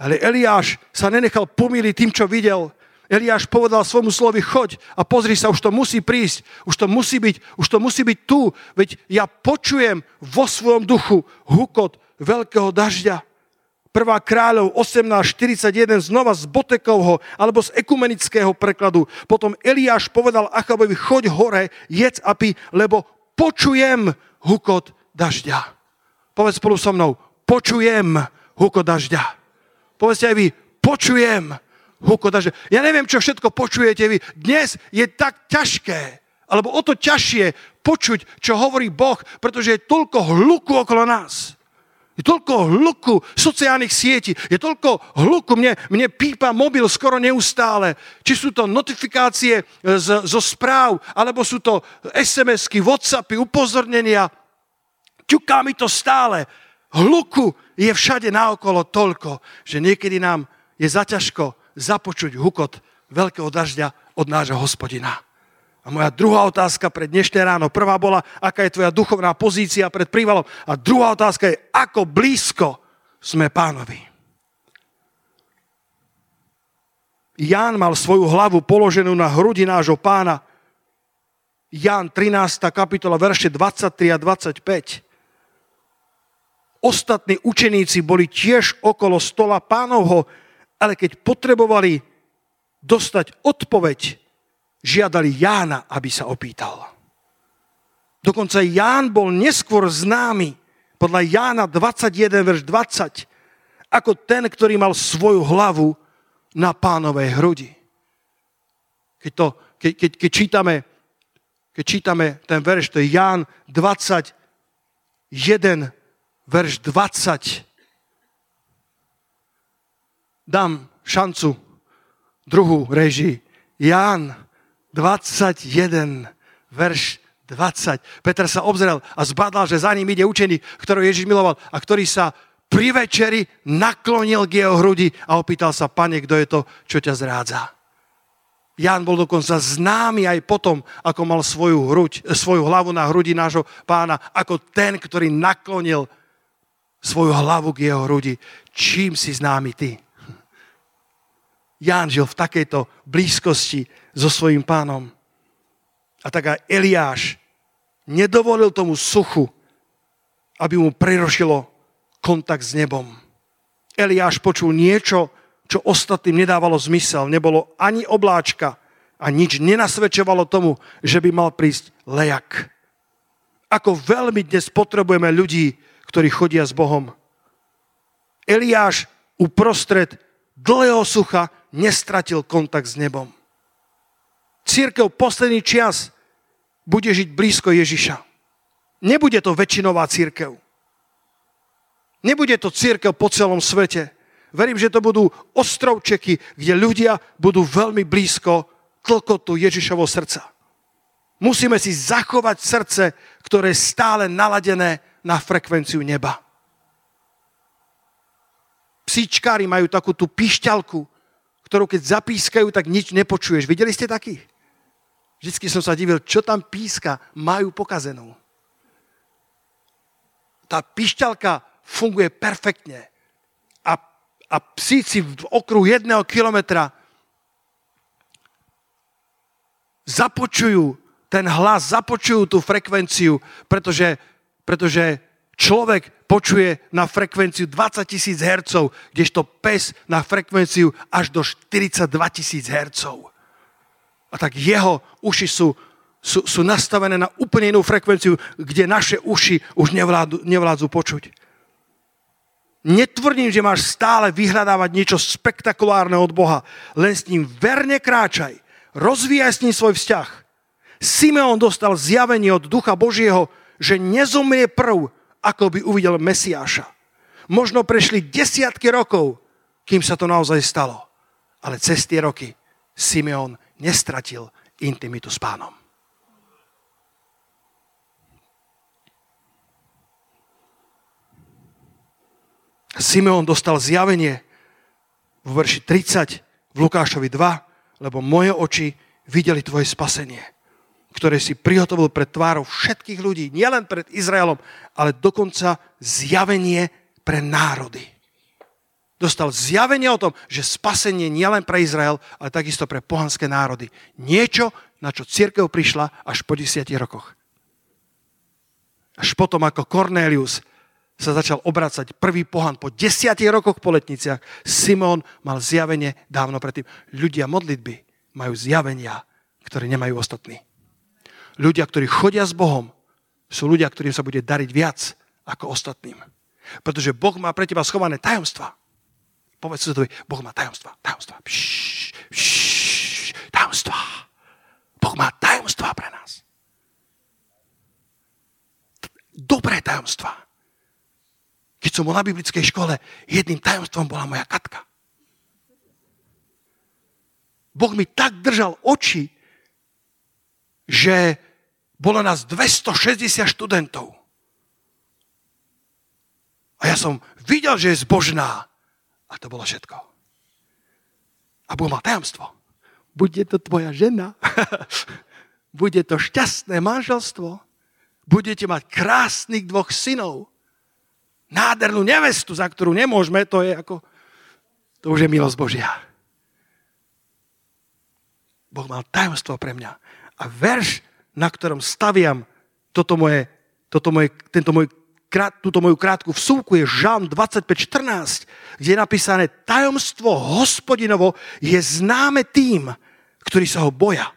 Ale Eliáš sa nenechal pomýliť tým, čo videl. Eliáš povedal svojmu slovi, choď a pozri sa, už to musí prísť, už to musí byť, už to musí byť tu, veď ja počujem vo svojom duchu hukot veľkého dažďa. 1. kráľov 18.41 znova z Botekovho alebo z ekumenického prekladu. Potom Eliáš povedal Achabovi, choď hore, jedz a pi, lebo počujem hukot dažďa. Povedz spolu so mnou, počujem hukot dažďa. Povedzte aj vy, počujem hukot dažďa. Ja neviem, čo všetko počujete vy. Dnes je tak ťažké, alebo o to ťažšie počuť, čo hovorí Boh, pretože je toľko hluku okolo nás. Je toľko hluku sociálnych sietí, je toľko hluku, mne, mne pípa mobil skoro neustále. Či sú to notifikácie z, zo správ, alebo sú to SMS-ky, Whatsappy, upozornenia. Ťuká mi to stále. Hluku je všade naokolo toľko, že niekedy nám je zaťažko započuť hukot veľkého dažďa od nášho hospodina. A moja druhá otázka pre dnešné ráno. Prvá bola, aká je tvoja duchovná pozícia pred prívalom. A druhá otázka je, ako blízko sme pánovi. Ján mal svoju hlavu položenú na hrudi nášho pána. Ján 13. kapitola, verše 23 a 25. Ostatní učeníci boli tiež okolo stola pánovho, ale keď potrebovali dostať odpoveď, žiadali Jána, aby sa opýtal. Dokonca Ján bol neskôr známy, podľa Jána 21, verš 20, ako ten, ktorý mal svoju hlavu na pánovej hrudi. Keď, to, keď, keď, keď, čítame, keď čítame ten verš, to je Ján 21, verš 20. Dám šancu druhú režii. Ján 21, verš 20. Peter sa obzrel a zbadal, že za ním ide učený, ktorého Ježiš miloval a ktorý sa pri večeri naklonil k jeho hrudi a opýtal sa, pane, kto je to, čo ťa zrádza. Ján bol dokonca známy aj potom, ako mal svoju, hruď, svoju hlavu na hrudi nášho pána, ako ten, ktorý naklonil svoju hlavu k jeho hrudi. Čím si známy ty? Ján žil v takejto blízkosti so svojím pánom. A tak aj Eliáš nedovolil tomu suchu, aby mu prerošilo kontakt s nebom. Eliáš počul niečo, čo ostatným nedávalo zmysel. Nebolo ani obláčka a nič nenasvedčovalo tomu, že by mal prísť lejak. Ako veľmi dnes potrebujeme ľudí, ktorí chodia s Bohom. Eliáš uprostred dlhého sucha nestratil kontakt s nebom. Církev posledný čas bude žiť blízko Ježiša. Nebude to väčšinová církev. Nebude to církev po celom svete. Verím, že to budú ostrovčeky, kde ľudia budú veľmi blízko tlkotu Ježišovho srdca. Musíme si zachovať srdce, ktoré je stále naladené na frekvenciu neba. Psíčkári majú takú tú pišťalku, ktorú keď zapískajú, tak nič nepočuješ. Videli ste takých? Vždycky som sa divil, čo tam píska, majú pokazenú. Tá pišťalka funguje perfektne. A, a psíci v okruhu jedného kilometra započujú ten hlas, započujú tú frekvenciu, pretože, pretože človek počuje na frekvenciu 20 tisíc hercov, kdežto pes na frekvenciu až do 42 tisíc hercov. A tak jeho uši sú, sú, sú nastavené na úplne inú frekvenciu, kde naše uši už nevládzu, nevládzu počuť. Netvrdím, že máš stále vyhľadávať niečo spektakulárne od Boha, len s ním verne kráčaj, rozvíjaj s ním svoj vzťah. Simeon dostal zjavenie od Ducha Božieho, že nezomrie prv, ako by uvidel Mesiáša. Možno prešli desiatky rokov, kým sa to naozaj stalo. Ale cez tie roky Simeon nestratil intimitu s pánom. Simeon dostal zjavenie v verši 30 v Lukášovi 2, lebo moje oči videli tvoje spasenie ktoré si prihotovil pred tvárou všetkých ľudí, nielen pred Izraelom, ale dokonca zjavenie pre národy. Dostal zjavenie o tom, že spasenie nielen pre Izrael, ale takisto pre pohanské národy. Niečo, na čo církev prišla až po desiatich rokoch. Až potom, ako Cornelius sa začal obracať prvý pohan po desiatich rokoch po letniciach. Simón mal zjavenie dávno predtým. Ľudia modlitby majú zjavenia, ktoré nemajú ostatní. Ľudia, ktorí chodia s Bohom, sú ľudia, ktorým sa bude dariť viac ako ostatným. Pretože Boh má pre teba schované tajomstva. Povedz to, Boh má tajomstva, tajomstva. Tajomstva. Boh má tajomstva pre nás. Dobré tajomstva. Keď som bol na biblickej škole, jedným tajomstvom bola moja katka. Boh mi tak držal oči, že bolo nás 260 študentov. A ja som videl, že je zbožná. A to bolo všetko. A Boh mal tajomstvo. Bude to tvoja žena. (laughs) Bude to šťastné manželstvo. Budete mať krásnych dvoch synov nádhernú nevestu, za ktorú nemôžeme, to je ako, to už je milosť Božia. Boh mal tajomstvo pre mňa. A verš, na ktorom staviam toto moje, toto moje, tento môj, krát, túto moju krátku vsúvku je Žalm 25.14, kde je napísané tajomstvo hospodinovo je známe tým, ktorí sa ho boja.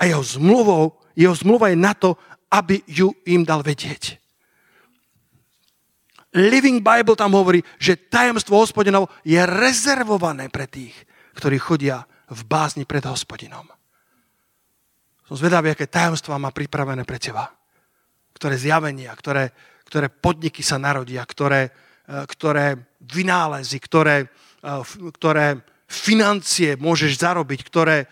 A jeho zmluvou, jeho zmluva je na to, aby ju im dal vedieť. Living Bible tam hovorí, že tajomstvo hospodinov je rezervované pre tých, ktorí chodia v bázni pred hospodinom. Som zvedavý, aké tajomstvá má pripravené pre teba. Ktoré zjavenia, ktoré, ktoré podniky sa narodia, ktoré, e, ktoré vynálezy, ktoré, e, ktoré financie môžeš zarobiť, ktoré e,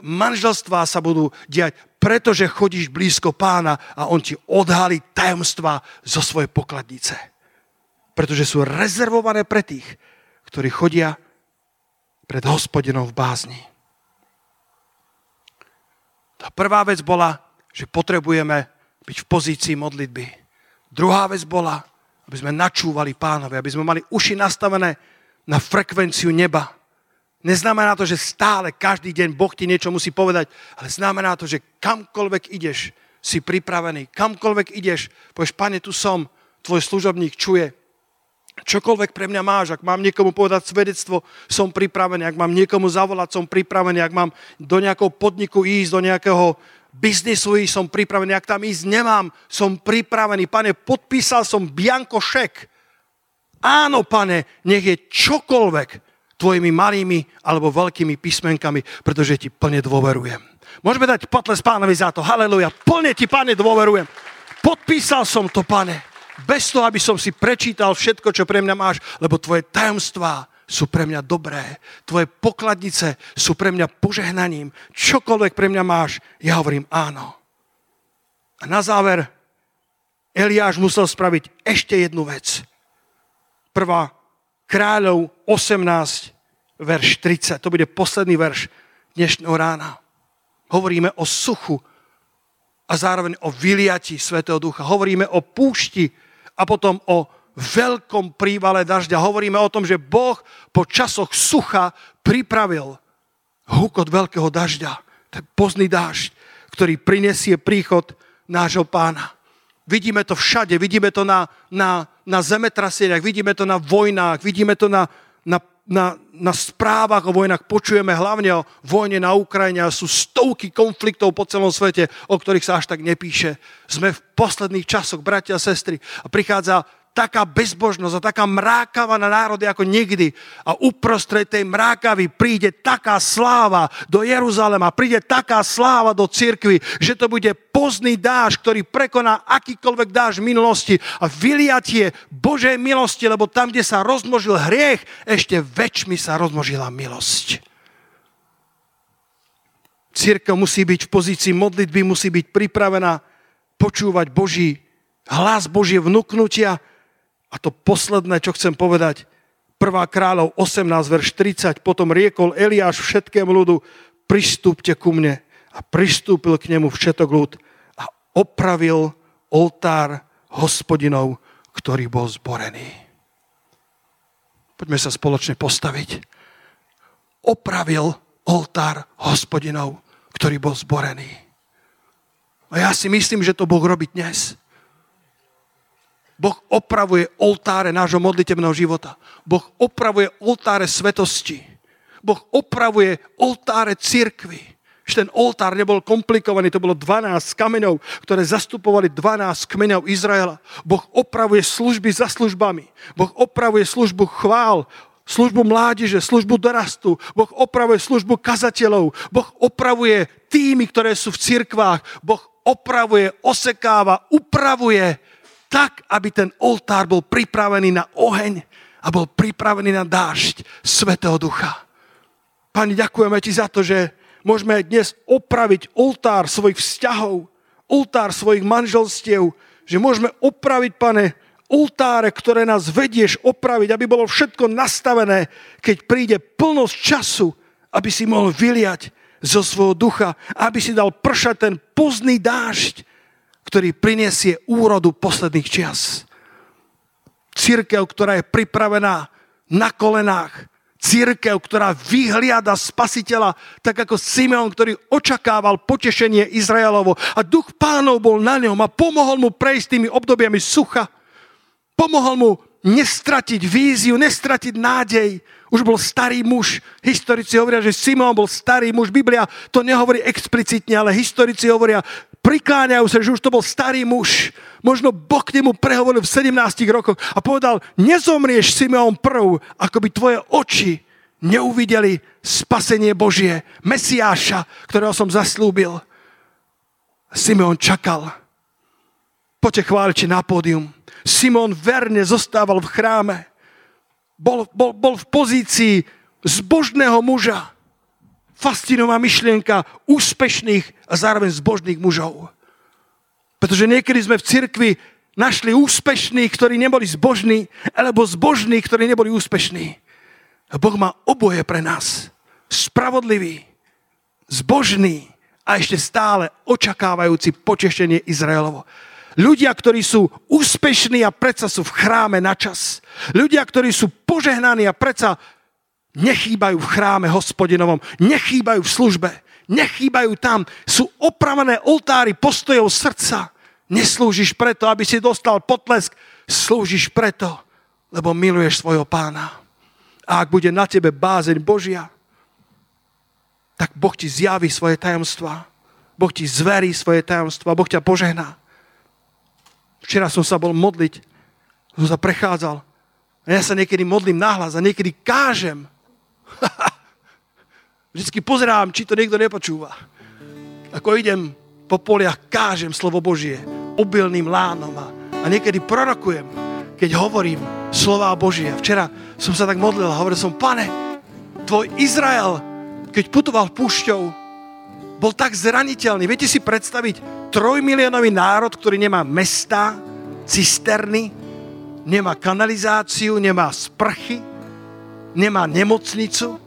manželstvá sa budú diať, pretože chodíš blízko pána a on ti odhalí tajomstva zo svojej pokladnice pretože sú rezervované pre tých, ktorí chodia pred hospodinom v bázni. Tá prvá vec bola, že potrebujeme byť v pozícii modlitby. Druhá vec bola, aby sme načúvali pánovi, aby sme mali uši nastavené na frekvenciu neba. Neznamená to, že stále, každý deň Boh ti niečo musí povedať, ale znamená to, že kamkoľvek ideš, si pripravený. Kamkoľvek ideš, povieš, pane, tu som, tvoj služobník čuje, Čokoľvek pre mňa máš, ak mám niekomu povedať svedectvo, som pripravený, ak mám niekomu zavolať, som pripravený, ak mám do nejakého podniku ísť, do nejakého biznisu ísť, som pripravený, ak tam ísť nemám, som pripravený. Pane, podpísal som bianko šek. Áno, pane, nech je čokoľvek tvojimi malými alebo veľkými písmenkami, pretože ti plne dôverujem. Môžeme dať potles pánovi za to. Haleluja. Plne ti, pane, dôverujem. Podpísal som to, pane bez toho, aby som si prečítal všetko, čo pre mňa máš, lebo tvoje tajomstvá sú pre mňa dobré. Tvoje pokladnice sú pre mňa požehnaním. Čokoľvek pre mňa máš, ja hovorím áno. A na záver Eliáš musel spraviť ešte jednu vec. Prvá kráľov 18, verš 30. To bude posledný verš dnešného rána. Hovoríme o suchu a zároveň o vyliati Svetého Ducha. Hovoríme o púšti, a potom o veľkom prívale dažďa. Hovoríme o tom, že Boh po časoch sucha pripravil hukot veľkého dažďa. To je pozný dážď, ktorý prinesie príchod nášho pána. Vidíme to všade, vidíme to na, na, na zemetraseniach, vidíme to na vojnách, vidíme to na, na, na, na správach o vojnách, počujeme hlavne o vojne na Ukrajine a sú stovky konfliktov po celom svete, o ktorých sa až tak nepíše. Sme v posledných časoch, bratia a sestry, a prichádza taká bezbožnosť a taká mrákava na národy ako nikdy. A uprostred tej mrákavy príde taká sláva do Jeruzalema, príde taká sláva do cirkvy, že to bude pozný dáž, ktorý prekoná akýkoľvek dáž minulosti a vyliatie Božej milosti, lebo tam, kde sa rozmnožil hriech, ešte väčšmi sa rozmnožila milosť. Církev musí byť v pozícii modlitby, musí byť pripravená počúvať Boží hlas, Božie vnúknutia, a to posledné, čo chcem povedať, 1. kráľov 18, verš 30, potom riekol Eliáš všetkému ľudu, pristúpte ku mne. A pristúpil k nemu všetok ľud a opravil oltár hospodinov, ktorý bol zborený. Poďme sa spoločne postaviť. Opravil oltár hospodinov, ktorý bol zborený. A ja si myslím, že to Boh robí dnes. Boh opravuje oltáre nášho modlitebného života. Boh opravuje oltáre svetosti. Boh opravuje oltáre cirkvy. Že ten oltár nebol komplikovaný, to bolo 12 kameňov, ktoré zastupovali 12 kmeňov Izraela. Boh opravuje služby za službami. Boh opravuje službu chvál, službu mládeže, službu dorastu. Boh opravuje službu kazateľov. Boh opravuje týmy, ktoré sú v cirkvách. Boh opravuje, osekáva, upravuje tak, aby ten oltár bol pripravený na oheň a bol pripravený na dážď Svetého Ducha. Pani, ďakujeme ti za to, že môžeme dnes opraviť oltár svojich vzťahov, oltár svojich manželstiev, že môžeme opraviť, pane, oltáre, ktoré nás vedieš opraviť, aby bolo všetko nastavené, keď príde plnosť času, aby si mohol vyliať zo svojho ducha, aby si dal pršať ten pozný dážď, ktorý prinesie úrodu posledných čias. Církev, ktorá je pripravená na kolenách, církev, ktorá vyhliada spasiteľa, tak ako Simeon, ktorý očakával potešenie Izraelovo. A duch pánov bol na ňom a pomohol mu prejsť tými obdobiami sucha. Pomohol mu nestratiť víziu, nestratiť nádej. Už bol starý muž. Historici hovoria, že Simon bol starý muž. Biblia to nehovorí explicitne, ale historici hovoria, prikláňajú sa, že už to bol starý muž. Možno Boh k nemu prehovoril v 17 rokoch a povedal, nezomrieš Simeon prv, ako by tvoje oči neuvideli spasenie Božie, Mesiáša, ktorého som zaslúbil. Simeon čakal. Poďte chváliči na pódium. Simon verne zostával v chráme. Bol, bol, bol v pozícii zbožného muža fascinová myšlienka úspešných a zároveň zbožných mužov. Pretože niekedy sme v cirkvi našli úspešných, ktorí neboli zbožní, alebo zbožní, ktorí neboli úspešní. A Boh má oboje pre nás. Spravodlivý, zbožný a ešte stále očakávajúci potešenie Izraelovo. Ľudia, ktorí sú úspešní a predsa sú v chráme na čas. Ľudia, ktorí sú požehnaní a predsa nechýbajú v chráme hospodinovom, nechýbajú v službe, nechýbajú tam, sú opravené oltári postojov srdca. Neslúžiš preto, aby si dostal potlesk, slúžiš preto, lebo miluješ svojho pána. A ak bude na tebe bázeň Božia, tak Boh ti zjaví svoje tajomstvá. Boh ti zverí svoje tajomstvá, Boh ťa požehná. Včera som sa bol modliť, som sa prechádzal. A ja sa niekedy modlím nahlas a niekedy kážem. Vždycky pozerám, či to niekto nepočúva. Ako idem po poliach, kážem slovo Božie obilným lánom a, a niekedy prorokujem, keď hovorím slova Božie. Včera som sa tak modlil a hovoril som, pane, tvoj Izrael, keď putoval púšťou, bol tak zraniteľný. Viete si predstaviť trojmiliónový národ, ktorý nemá mesta, cisterny, nemá kanalizáciu, nemá sprchy, nemá nemocnicu.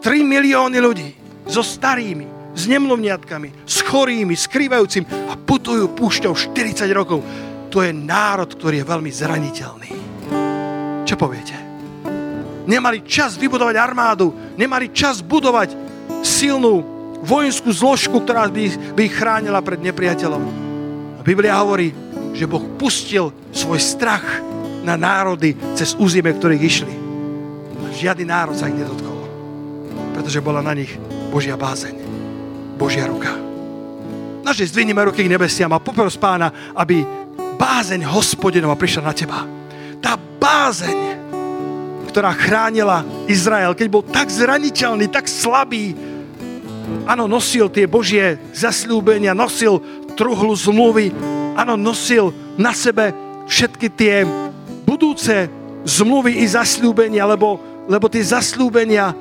3 milióny ľudí so starými, s nemluvniatkami, s chorými, skrývajúcim a putujú púšťou 40 rokov. To je národ, ktorý je veľmi zraniteľný. Čo poviete? Nemali čas vybudovať armádu, nemali čas budovať silnú vojenskú zložku, ktorá by, by ich chránila pred nepriateľom. A Biblia hovorí, že Boh pustil svoj strach na národy cez územie, ktorých išli žiadny národ sa ich nedotkol. Pretože bola na nich Božia bázeň. Božia ruka. Naše zdvihneme ruky k nebesiam a popros pána, aby bázeň hospodinova prišla na teba. Tá bázeň, ktorá chránila Izrael, keď bol tak zraniteľný, tak slabý, áno, nosil tie Božie zasľúbenia, nosil truhlu zmluvy, áno, nosil na sebe všetky tie budúce zmluvy i zasľúbenia, lebo lebo tie zaslúbenia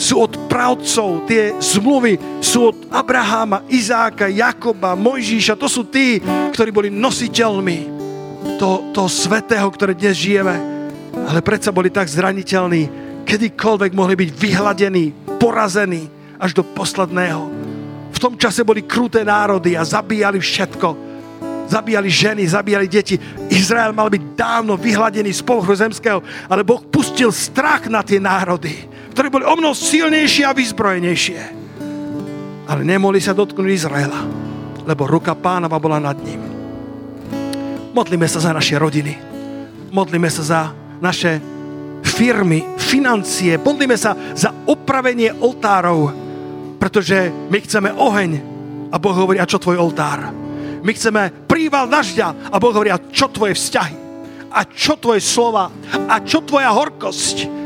sú od pravcov, tie zmluvy sú od Abraháma, Izáka, Jakoba, Mojžíša. To sú tí, ktorí boli nositeľmi toho, toho svetého, ktoré dnes žijeme. Ale predsa boli tak zraniteľní, kedykoľvek mohli byť vyhladení, porazení až do posledného. V tom čase boli kruté národy a zabíjali všetko zabíjali ženy, zabíjali deti. Izrael mal byť dávno vyhladený z povrchu zemského, ale Boh pustil strach na tie národy, ktoré boli o mnoho silnejšie a vyzbrojenejšie. Ale nemohli sa dotknúť Izraela, lebo ruka pánova bola nad ním. Modlíme sa za naše rodiny. Modlíme sa za naše firmy, financie. Modlíme sa za opravenie oltárov, pretože my chceme oheň. A Boh hovorí, a čo tvoj oltár? My chceme príval dažďa a Boh hovorí, a čo tvoje vzťahy? A čo tvoje slova? A čo tvoja horkosť?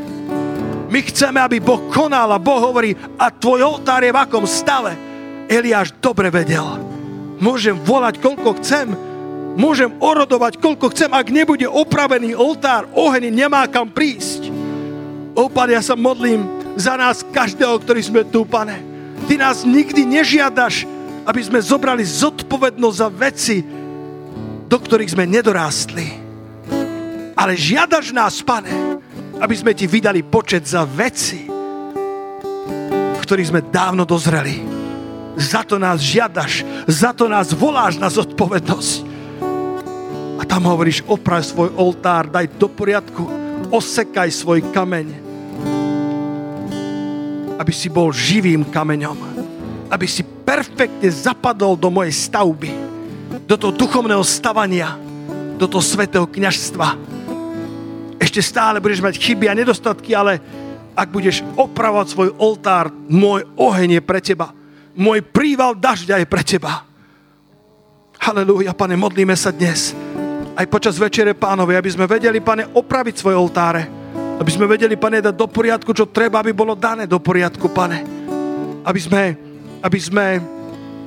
My chceme, aby Boh konal a Boh hovorí, a tvoj oltár je v akom stave? Eliáš dobre vedel. Môžem volať, koľko chcem, môžem orodovať, koľko chcem, ak nebude opravený oltár, oheň nemá kam prísť. O, Pane, ja sa modlím za nás každého, ktorý sme tu, Pane. Ty nás nikdy nežiadaš, aby sme zobrali zodpovednosť za veci, do ktorých sme nedorástli. Ale žiadaš nás, pane, aby sme ti vydali počet za veci, v ktorých sme dávno dozreli. Za to nás žiadaš, za to nás voláš na zodpovednosť. A tam hovoríš, oprav svoj oltár, daj do poriadku, osekaj svoj kameň, aby si bol živým kameňom, aby si perfektne zapadol do mojej stavby, do toho duchovného stavania, do toho svetého kniažstva. Ešte stále budeš mať chyby a nedostatky, ale ak budeš opravovať svoj oltár, môj oheň je pre teba. Môj príval dažďa je pre teba. Halelúja, pane, modlíme sa dnes. Aj počas večere pánovi, aby sme vedeli, pane, opraviť svoje oltáre aby sme vedeli, pane, dať do poriadku, čo treba, aby bolo dané do poriadku, pane. Aby sme, aby sme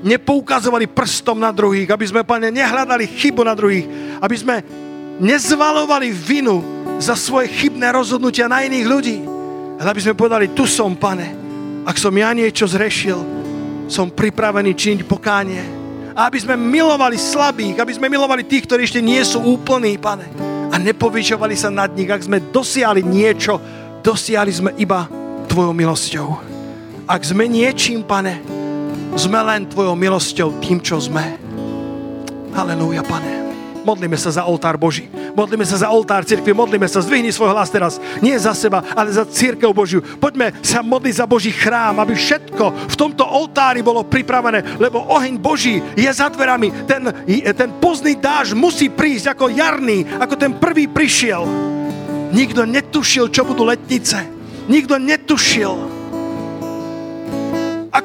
nepoukazovali prstom na druhých, aby sme, pane, nehľadali chybu na druhých, aby sme nezvalovali vinu za svoje chybné rozhodnutia na iných ľudí, ale aby sme povedali, tu som, pane, ak som ja niečo zrešil, som pripravený činiť pokánie. A aby sme milovali slabých, aby sme milovali tých, ktorí ešte nie sú úplní, pane a nepovyšovali sa nad nich. Ak sme dosiahli niečo, dosiahli sme iba Tvojou milosťou. Ak sme niečím, pane, sme len Tvojou milosťou tým, čo sme. Halelúja, pane. Modlíme sa za oltár Boží. Modlíme sa za oltár cirkvi. Modlíme sa. Zdvihni svoj hlas teraz. Nie za seba, ale za církev Božiu. Poďme sa modliť za Boží chrám, aby všetko v tomto oltári bolo pripravené, lebo oheň Boží je za dverami. Ten, ten pozný dáž musí prísť ako jarný, ako ten prvý prišiel. Nikto netušil, čo budú letnice. Nikto netušil,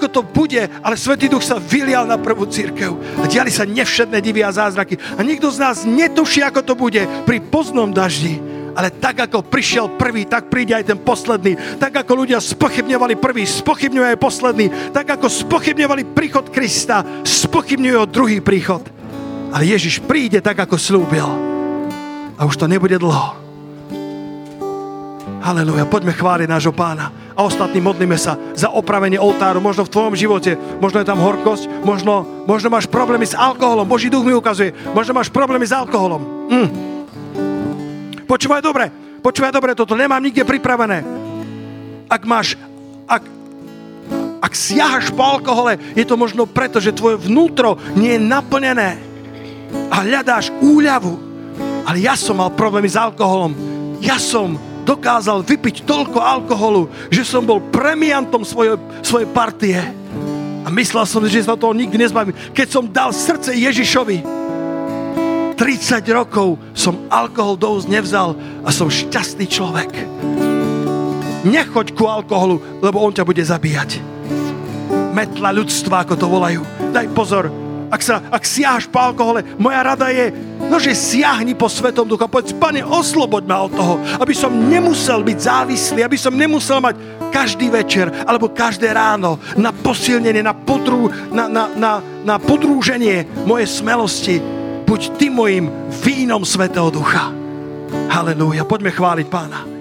ako to bude, ale Svetý Duch sa vylial na prvú církev. A diali sa nevšetné divy a zázraky. A nikto z nás netuší, ako to bude pri poznom daždi. Ale tak, ako prišiel prvý, tak príde aj ten posledný. Tak, ako ľudia spochybňovali prvý, spochybňujú aj posledný. Tak, ako spochybňovali príchod Krista, spochybňujú druhý príchod. Ale Ježiš príde tak, ako slúbil. A už to nebude dlho. Haleluja, poďme chváliť nášho pána. A ostatní modlíme sa za opravenie oltáru. Možno v tvojom živote, možno je tam horkosť, možno, možno máš problémy s alkoholom. Boží duch mi ukazuje, možno máš problémy s alkoholom. Mm. Počúvaj dobre, počúvaj dobre, toto nemám nikde pripravené. Ak máš, ak, ak siahaš po alkohole, je to možno preto, že tvoje vnútro nie je naplnené a hľadáš úľavu. Ale ja som mal problémy s alkoholom. Ja som dokázal vypiť toľko alkoholu, že som bol premiantom svojej, svojej partie. A myslel som, že sa toho nikdy nezbavím. Keď som dal srdce Ježišovi, 30 rokov som alkohol do úst nevzal a som šťastný človek. Nechoď ku alkoholu, lebo on ťa bude zabíjať. Metla ľudstva, ako to volajú. Daj pozor, ak, sa, ak siahaš po alkohole, moja rada je, no že siahni po Svetom Duchu povedz, pane, osloboď ma od toho, aby som nemusel byť závislý, aby som nemusel mať každý večer alebo každé ráno na posilnenie, na, podrú, na, na, na, na podrúženie mojej smelosti. Buď ty mojim vínom Svetého Ducha. Halelúja. Poďme chváliť Pána.